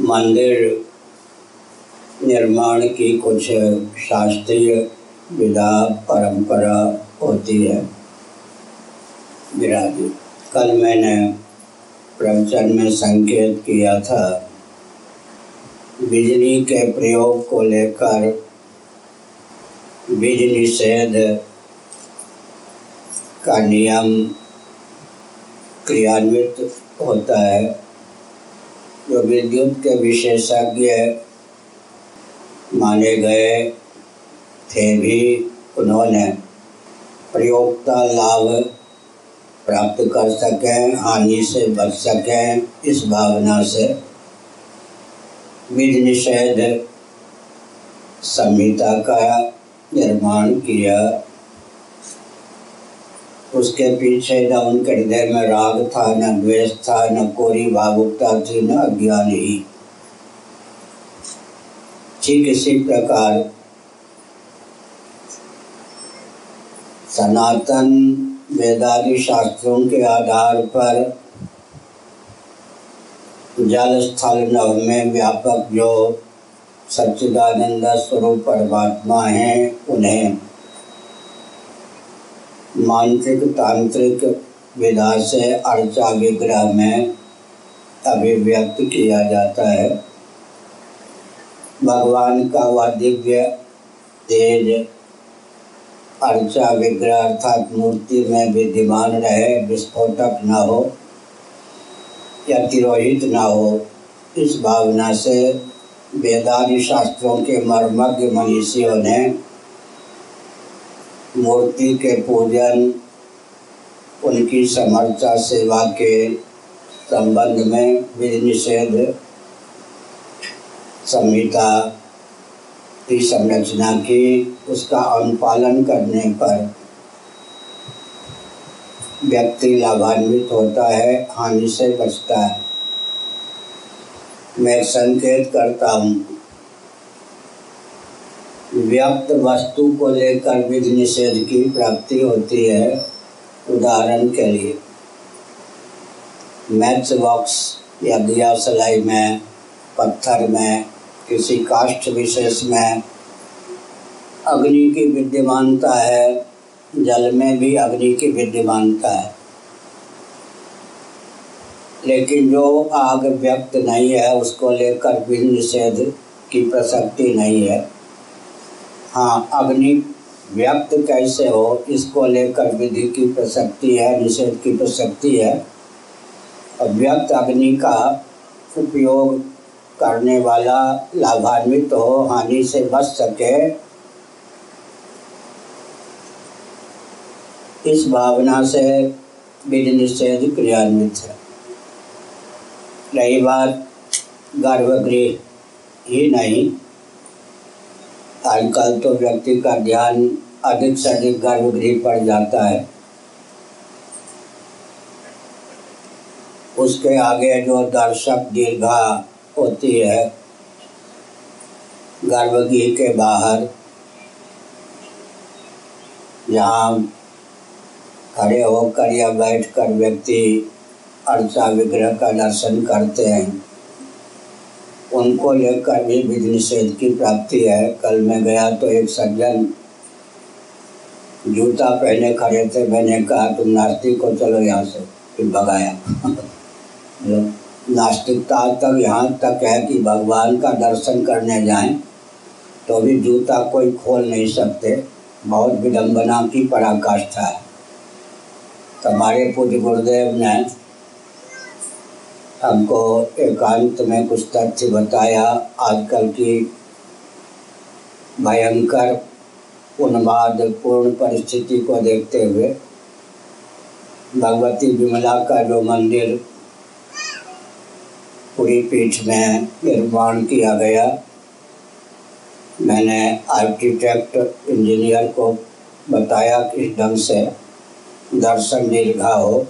मंदिर निर्माण की कुछ शास्त्रीय विधा, परंपरा होती है। विराजी कल मैंने प्रवचन में संकेत किया था, बिजली के प्रयोग को लेकर बीज निषेध का नियम क्रियान्वित होता है। जो विद्युत के विशेषज्ञ माने गए थे भी, उन्होंने प्रयोगता लाभ प्राप्त कर सकें, हानि से बच सकें, इस भावना से बीज निषेध संहिता का निर्माण किया। उसके पीछे न उनके हृदय में राग था, न द्वेष था, न कोरी भावुकता थी, न अज्ञान। ही ठीक इसी प्रकार सनातन वेदादि शास्त्रों के आधार पर जल स्थल नव में व्यापक जो सच्चिदानंद स्वरूप परमात्मा हैं, उन्हें मानसिक, तांत्रिक विधा से अर्चा विग्रह में अभिव्यक्त किया जाता है। भगवान का वह दिव्य तेज अर्चा विग्रह अर्थात मूर्ति में विद्यमान रहे, विस्फोटक न हो या तिरोहित न हो, इस भावना से वेदादि शास्त्रों के मर्मज्ञ मनीषियों ने मूर्ति के पूजन, उनकी समर्था सेवा के संबंध में विधि निषेध, संहिता की संरचना की, उसका अनुपालन करने पर व्यक्ति लाभान्वित होता है, हानि से बचता है। मैं संकेत करता हूँ व्यक्त वस्तु को लेकर विधि निषेध की प्राप्ति होती है, उदाहरण के लिए। मैच बॉक्स या दिया सलाई में, पत्थर में, किसी काष्ठ विशेष में। अग्नि की विद्यमानता है, जल में भी अग्नि की विद्यमानता है। लेकिन जो आग व्यक्त नहीं है, उसको लेकर विधि निषेध की प्रसक्ति नहीं है। हाँ अग्नि व्यक्त कैसे हो, इसको लेकर विधि की प्रसक्ति है, निषेध की प्रसक्ति है। और व्यक्त अग्नि का उपयोग करने वाला लाभान्वित हो, हानि से बच सके, इस भावना से विधि निषेध क्रियान्वित है। रही बात गर्भगृह ही नहीं आजकल तो व्यक्ति का ध्यान अधिक से अधिक गर्भगृह पर जाता है। उसके आगे जो दर्शक दीर्घा होती है, गर्भगृह के बाहर, जहाँ खड़े होकर या बैठकर व्यक्ति अर्चा विग्रह का दर्शन करते हैं। उनको लेकर भी विधि निषेध की प्राप्ति है। कल मैं गया तो एक सज्जन जूता पहने खड़े थे। मैंने कहा, तुम नास्तिक को चलो यहाँ से। फिर भगाया। नास्तिकता तक, यहाँ तक है कि भगवान का दर्शन करने जाएँ तो भी जूता कोई खोल नहीं सकते। बहुत विडम्बना की पराकाष्ठा है। हमारे पूज्य गुरुदेव ने हमको एकांत में कुछ तथ्य बताया। आजकल की भयंकर उन्माद, पूर्ण परिस्थिति को देखते हुए भगवती विमला का जो मंदिर पूरी पीठ में निर्माण किया गया, मैंने आर्किटेक्ट, इंजीनियर को बताया किस ढंग से दर्शन दीर्घा हो।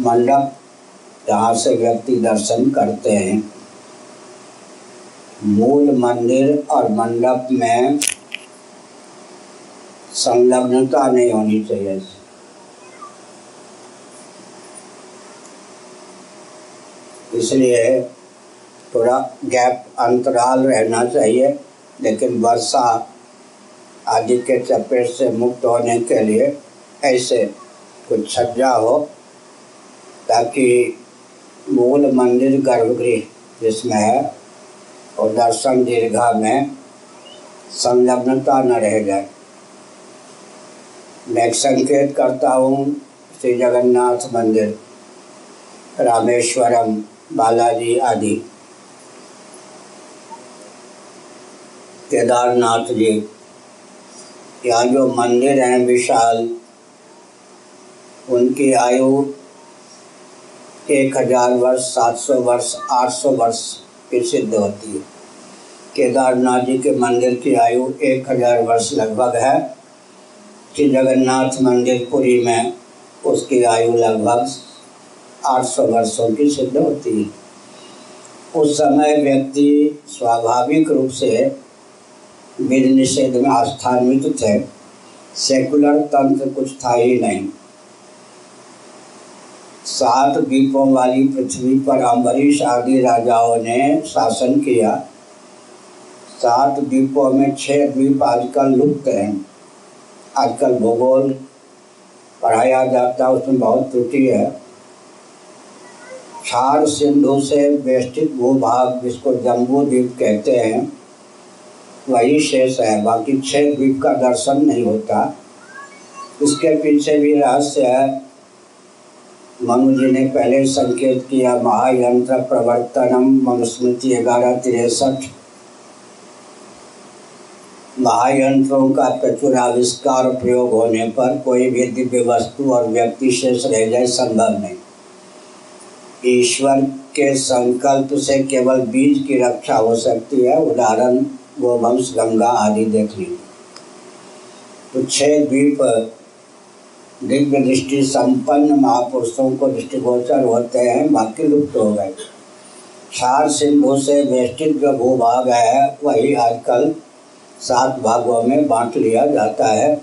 मंडप जहाँ से व्यक्ति दर्शन करते हैं। मूल मंदिर और मंडप में संलग्नता नहीं होनी चाहिए। इसलिए थोड़ा गैप अंतराल रहना चाहिए, लेकिन वर्षा आदि के चपेट से मुक्त होने के लिए ऐसे कुछ सज्जा हो, ताकि मूल मंदिर गर्भगृह, जिसमें है और दर्शन दीर्घा में संलग्नता न रह जाए। मैं संकेत करता हूँ, श्री जगन्नाथ मंदिर, रामेश्वरम, बालाजी आदि। केदारनाथ जी, यहाँ जो मंदिर हैं विशाल, उनकी आयु एक हज़ार वर्ष, सात सौ वर्ष, आठ सौ वर्ष की सिद्ध होती है। केदारनाथ जी के मंदिर की आयु एक हज़ार वर्ष लगभग है। श्री जगन्नाथ मंदिर पुरी में उसकी आयु लगभग आठ सौ वर्षों की सिद्ध होती है। उस समय व्यक्ति स्वाभाविक रूप से विधि निषेध में आस्थान्वित थे। सेकुलर तंत्र कुछ था ही नहीं। सात द्वीपों वाली पृथ्वी पर अम्बरीश आदि राजाओं ने शासन किया। सात द्वीपों में छह द्वीप आजकल लुप्त हैं। आजकल भूगोल पढ़ाया जाता है उसमें बहुत त्रुटि है। क्षार सिंधु से वेष्टित भूभाग, जिसको जम्बू द्वीप कहते हैं, वही शेष है। बाकी छह द्वीप का दर्शन नहीं होता। इसके पीछे भी रहस्य है मनु जी ने पहले संकेत किया महायंत्र प्रवर्तनम मनुस्मृति ग्यारह तिरसठ महायंत्रों का प्रचुर आविष्कार प्रयोग होने पर कोई भी दिव्य वस्तु और व्यक्ति शेष रह जाए संभव नहीं। ईश्वर के संकल्प से केवल बीज की रक्षा हो सकती है। उदाहरण, गोवंश, गंगा आदि देख लीजिए। तो छह द्वीप दिव्य दृष्टि संपन्न महापुरुषों को दृष्टिगोचर होते हैं, बाकी लुप्त हो गए। चार सिंधु से वेष्टित जो भूभाग है, वही आजकल सात भागों में बांट लिया जाता है।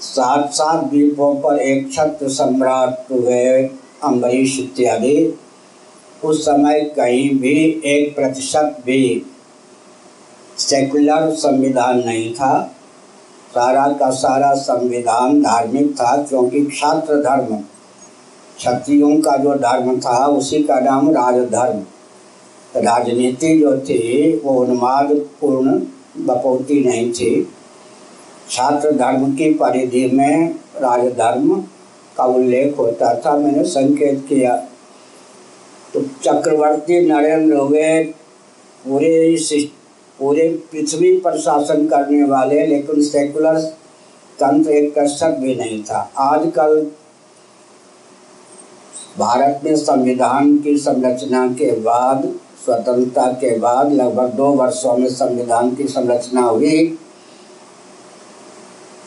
सात सात द्वीपों पर एक छत्र सम्राट हुए अम्बरीश इत्यादि। उस समय कहीं भी एक प्रतिशत भी सेकुलर संविधान नहीं था। सारा का सारा संविधान धार्मिक था, क्योंकि छात्र धर्म, क्षत्रियों का जो धर्म था, उसी का नाम राजधर्म। राजनीति जो थी, वो उन्माद पूर्ण बपौती नहीं थी। छात्र धर्म की परिधि में राजधर्म का उल्लेख होता था, मैंने संकेत किया। तो चक्रवर्ती नरेंद्र हुए, पूरे पूरे पृथ्वी पर शासन करने वाले, लेकिन सेकुलर तंत्र एक कसक भी नहीं था। आजकल भारत में संविधान की संरचना के बाद, स्वतंत्रता के बाद लगभग दो वर्षों में संविधान की संरचना हुई।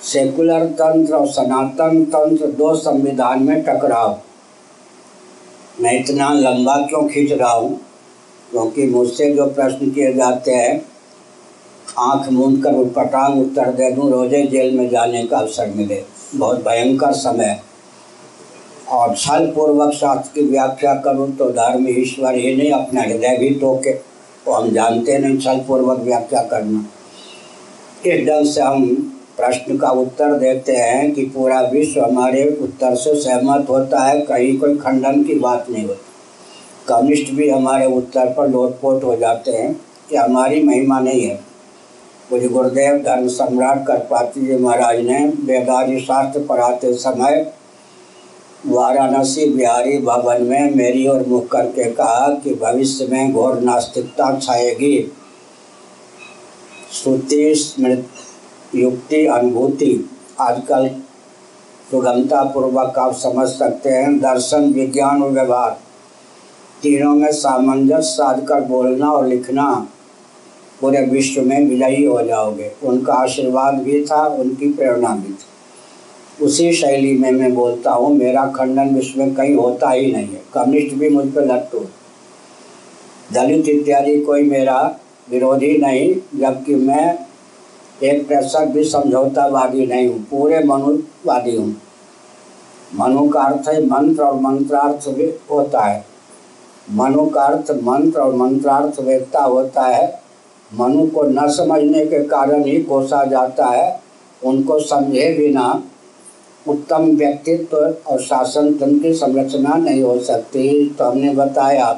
सेकुलर तंत्र और सनातन तंत्र दो संविधान में टकराव। मैं इतना लंबा क्यों खींच रहा हूँ? क्योंकि मुझसे जो प्रश्न किए जाते हैं आँख मूंद कर पटांग उत्तर दे दूँ, रोज़े जेल में जाने का अवसर मिले। बहुत भयंकर समय। और छल पूर्वक शास्त्र की व्याख्या करूँ तो धर्म ईश्वर ही नहीं, अपना हृदय भी टोके। वो हम जानते नहीं छल पूर्वक व्याख्या करना। इस ढंग से हम प्रश्न का उत्तर देते हैं कि पूरा विश्व हमारे उत्तर से सहमत होता है, कहीं कोई खंडन की बात नहीं होती। कम्युनिस्ट भी हमारे उत्तर पर लोटपोट हो जाते हैं कि हमारी महिमा नहीं है। मुझे गुरुदेव, धर्म सम्राट करपाती जी महाराज ने वेदारी शास्त्र पढ़ाते समय वाराणसी, बिहारी भवन में मेरी और मुख करके कहा कि भविष्य में घोर नास्तिकता छाएगी। श्रुति, स्मृत, युक्ति, अनुभूति, आजकल सुगमता पूर्वक आप समझ सकते हैं। दर्शन, विज्ञान और व्यवहार, तीनों में सामंजस्य साध कर बोलना और लिखना पूरे विश्व में विजयी हो जाओगे। उनका आशीर्वाद भी था, उनकी प्रेरणा भी थी। उसी शैली में मैं बोलता हूँ, मेरा खंडन विश्व में कहीं होता ही नहीं है। कम्युनिस्ट भी मुझ पर लट्टू दलित इत्यादि कोई मेरा विरोधी नहीं, जबकि मैं एक प्रतिशत भी समझौतावादी नहीं हूँ, पूरे मनुवादी हूँ। मनु का अर्थ है मंत्र और मंत्रार्थ भी होता है। मनु का अर्थ मंत्र और मंत्रार्थ वेदता होता है। मनु को न समझने के कारण ही कोसा जाता है। उनको समझे बिना उत्तम व्यक्तित्व और शासन तंत्र की संरचना नहीं हो सकती तो हमने बताया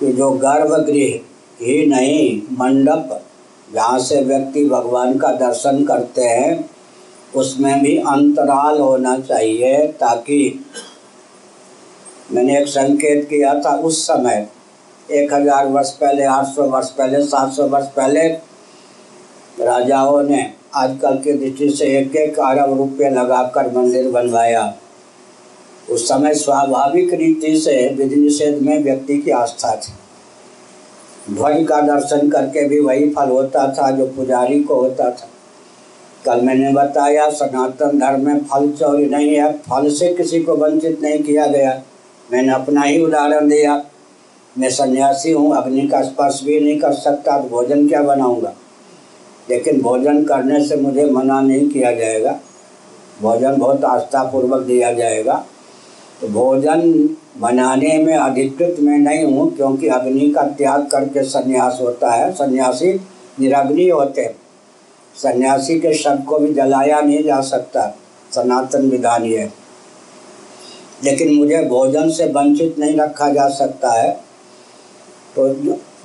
कि जो गर्भगृह ही नहीं, मंडप, जहाँ से व्यक्ति भगवान का दर्शन करते हैं, उसमें भी अंतराल होना चाहिए, ताकि, मैंने एक संकेत किया था उस समय एक हज़ार वर्ष पहले, आठ सौ वर्ष पहले, सात सौ वर्ष पहले राजाओं ने आजकल की दृष्टि से एक एक अरब रुपये लगाकर मंदिर बनवाया। उस समय स्वाभाविक रीति से विधि निषेध में व्यक्ति की आस्था थी। ध्वज का दर्शन करके भी वही फल होता था जो पुजारी को होता था। कल मैंने बताया, सनातन धर्म में फल चोरी नहीं है, फल से किसी को वंचित नहीं किया गया। मैंने अपना ही उदाहरण दिया। मैं सन्यासी हूँ, अग्नि का स्पर्श भी नहीं कर सकता तो भोजन क्या बनाऊँगा? लेकिन भोजन करने से मुझे मना नहीं किया जाएगा। भोजन बहुत आस्थापूर्वक दिया जाएगा। तो भोजन बनाने में अधिकृत में नहीं हूँ, क्योंकि अग्नि का त्याग करके सन्यास होता है। सन्यासी निरग्नि होते हैं। सन्यासी के शब को भी जलाया नहीं जा सकता। सनातन विधान ये लेकिन मुझे भोजन से वंचित नहीं रखा जा सकता है। तो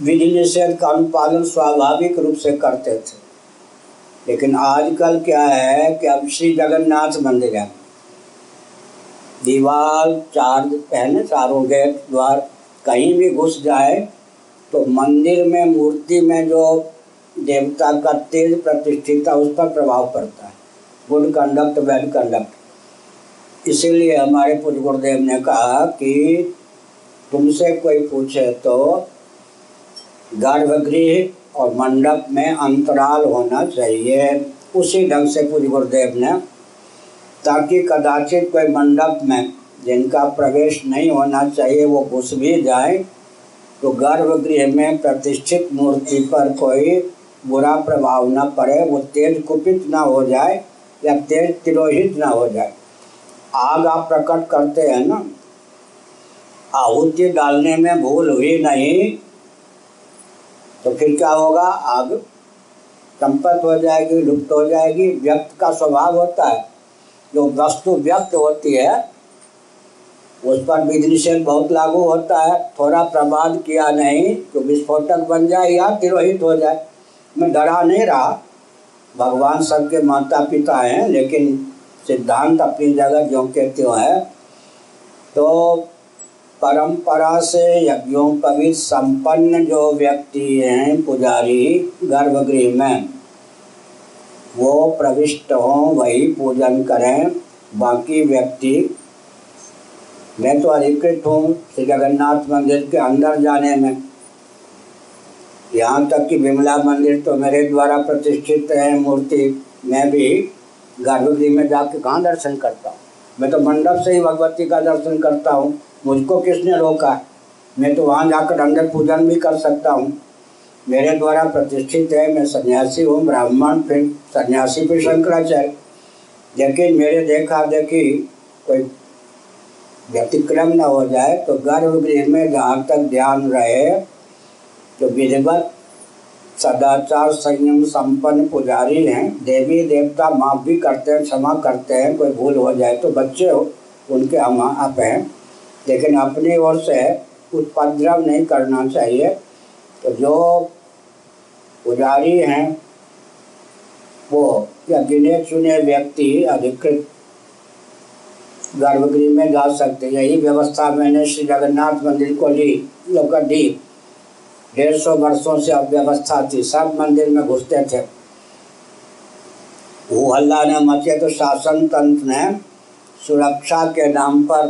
विधि निषेध का अनुपालन स्वाभाविक रूप से करते थे। लेकिन आजकल क्या है कि अब श्री जगन्नाथ मंदिर है। दीवार चार पहले चारों गेट द्वार कहीं भी घुस जाए तो मंदिर में मूर्ति में जो देवता का तेज प्रतिष्ठित है, उस पर प्रभाव पड़ता है। गुड कंडक्ट बैड कंडक्ट इसीलिए हमारे पूज गुरुदेव ने कहा कि तुमसे कोई पूछे तो गर्भगृह और मंडप में अंतराल होना चाहिए। उसी ढंग से पूज गुरुदेव ने, ताकि कदाचित कोई मंडप में जिनका प्रवेश नहीं होना चाहिए, वो घुस भी जाए तो गर्भगृह में प्रतिष्ठित मूर्ति पर कोई बुरा प्रभाव न पड़े, वो तेज कुपित ना हो जाए या तेज तिरोहित ना हो जाए। आग आप प्रकट करते हैं ना, आहुति डालने में भूल हुई नहीं तो फिर क्या होगा? आग संपत्त हो जाएगी, लुप्त हो जाएगी। व्यक्त का स्वभाव होता है। जो वस्तु व्यक्त होती है, उस पर विधि निषेध बहुत लागू होता है। थोड़ा प्रमाद किया नहीं तो विस्फोटक बन जाए या तिरोहित हो जाए। मैं डरा नहीं रहा। भगवान सबके माता पिता हैं, लेकिन सिद्धांत अपनी जगह जो के त्यों है तो परंपरा से यज्ञोपवीत संपन्न जो व्यक्ति हैं पुजारी गर्भगृह में, वो प्रविष्ट हों, वही पूजन करें। बाकी व्यक्ति, मैं तो अधिकृत हूँ श्री जगन्नाथ मंदिर के अंदर जाने में। यहाँ तक कि विमला मंदिर तो मेरे द्वारा प्रतिष्ठित है, मूर्ति मैं भी गर्भगृह में जाके कहाँ दर्शन करता हूँ? मैं तो मंडप से ही भगवती का दर्शन करता हूँ। मुझको किसने रोका? मैं तो वहाँ जाकर अंदर पूजन भी कर सकता हूँ। मेरे द्वारा प्रतिष्ठित है, मैं सन्यासी हूँ, ब्राह्मण, फिर सन्यासी, फिर शंकराचार्य। लेकिन मेरे देखा देखी कोई व्यतिक्रम न हो जाए तो गर्भगृह में जहाँ तक ध्यान रहे तो विधिवत सदाचार संयम संपन्न पुजारी हैं। देवी देवता माफ़ भी करते हैं, क्षमा करते हैं, कोई भूल हो जाए तो बच्चे हो, उनके हम आप हैं। लेकिन अपनी ओर से उपद्रव नहीं करना चाहिए। तो जो पुजारी हैं, वो या गिने चुने व्यक्ति अधिकृत गर्भगृह में जा सकते यही व्यवस्था मैंने श्री जगन्नाथ मंदिर को ली, लोग दी। डेढ़ सौ वर्षों से अब व्यवस्था थी, सब मंदिर में घुसते थे। वो हल्ला ने मचे तो शासन तंत्र ने सुरक्षा के नाम पर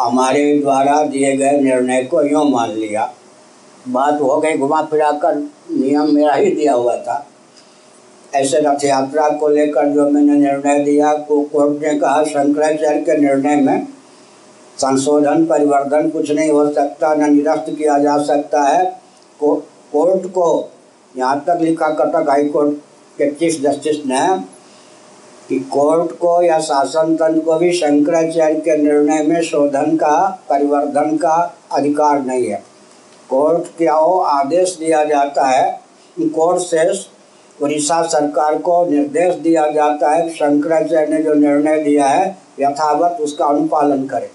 हमारे द्वारा दिए गए निर्णय को यूँ मान लिया। बात हो गई घुमा फिरा कर नियम मेरा ही दिया हुआ था। ऐसे रथ यात्रा को लेकर जो मैंने निर्णय दिया को कोर्ट ने कहा शंकराचार्य के निर्णय में संशोधन परिवर्तन कुछ नहीं हो सकता न निरस्त किया जा सकता है। को, कोर्ट को यहाँ तक लिखा कटक हाई कोर्ट के चीफ जस्टिस ने कि कोर्ट को या शासन तंत्र को भी शंकराचार्य के निर्णय में शोधन का, परिवर्धन का अधिकार नहीं है। कोर्ट क्या हो आदेश दिया जाता है कोर्ट से उड़ीसा सरकार को निर्देश दिया जाता है शंकराचार्य ने जो निर्णय दिया है, यथावत उसका अनुपालन करें।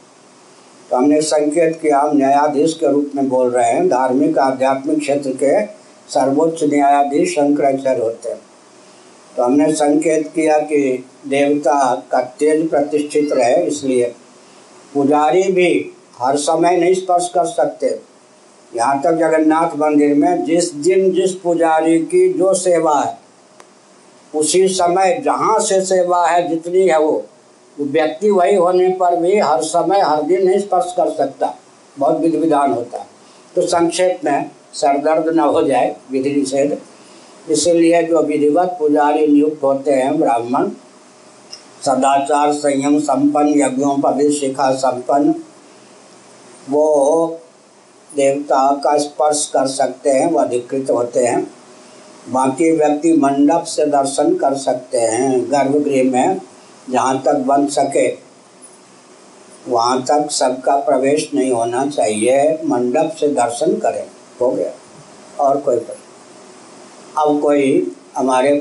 तो हमने संकेत किया, हम न्यायाधीश के रूप में बोल रहे हैं, धार्मिक आध्यात्मिक क्षेत्र के सर्वोच्च न्यायाधीश शंकराचार्य होते हैं। तो हमने संकेत किया कि देवता का तेज प्रतिष्ठित रहे, इसलिए पुजारी भी हर समय नहीं स्पर्श कर सकते। यहाँ तक जगन्नाथ मंदिर में जिस दिन जिस पुजारी की जो सेवा है, उसी समय जहाँ से सेवा है, जितनी है वो व्यक्ति वही होने पर भी हर समय हर दिन नहीं स्पर्श कर सकता। बहुत विधि विधान होता है। तो संक्षेप में सरदर्द न हो जाए, विधि निषेध। इसीलिए जो विधिवत पुजारी नियुक्त होते हैं, ब्राह्मण, सदाचार संयम संपन्न, यज्ञों पर शिखा संपन्न, वो देवता का स्पर्श कर सकते हैं, वो अधिकृत होते हैं। बाकी व्यक्ति मंडप से दर्शन कर सकते हैं, गर्भगृह में जहाँ तक बन सके। वहाँ तक सबका प्रवेश नहीं होना चाहिए, मंडप से दर्शन करें, हो गया, और कोई अब कोई हमारे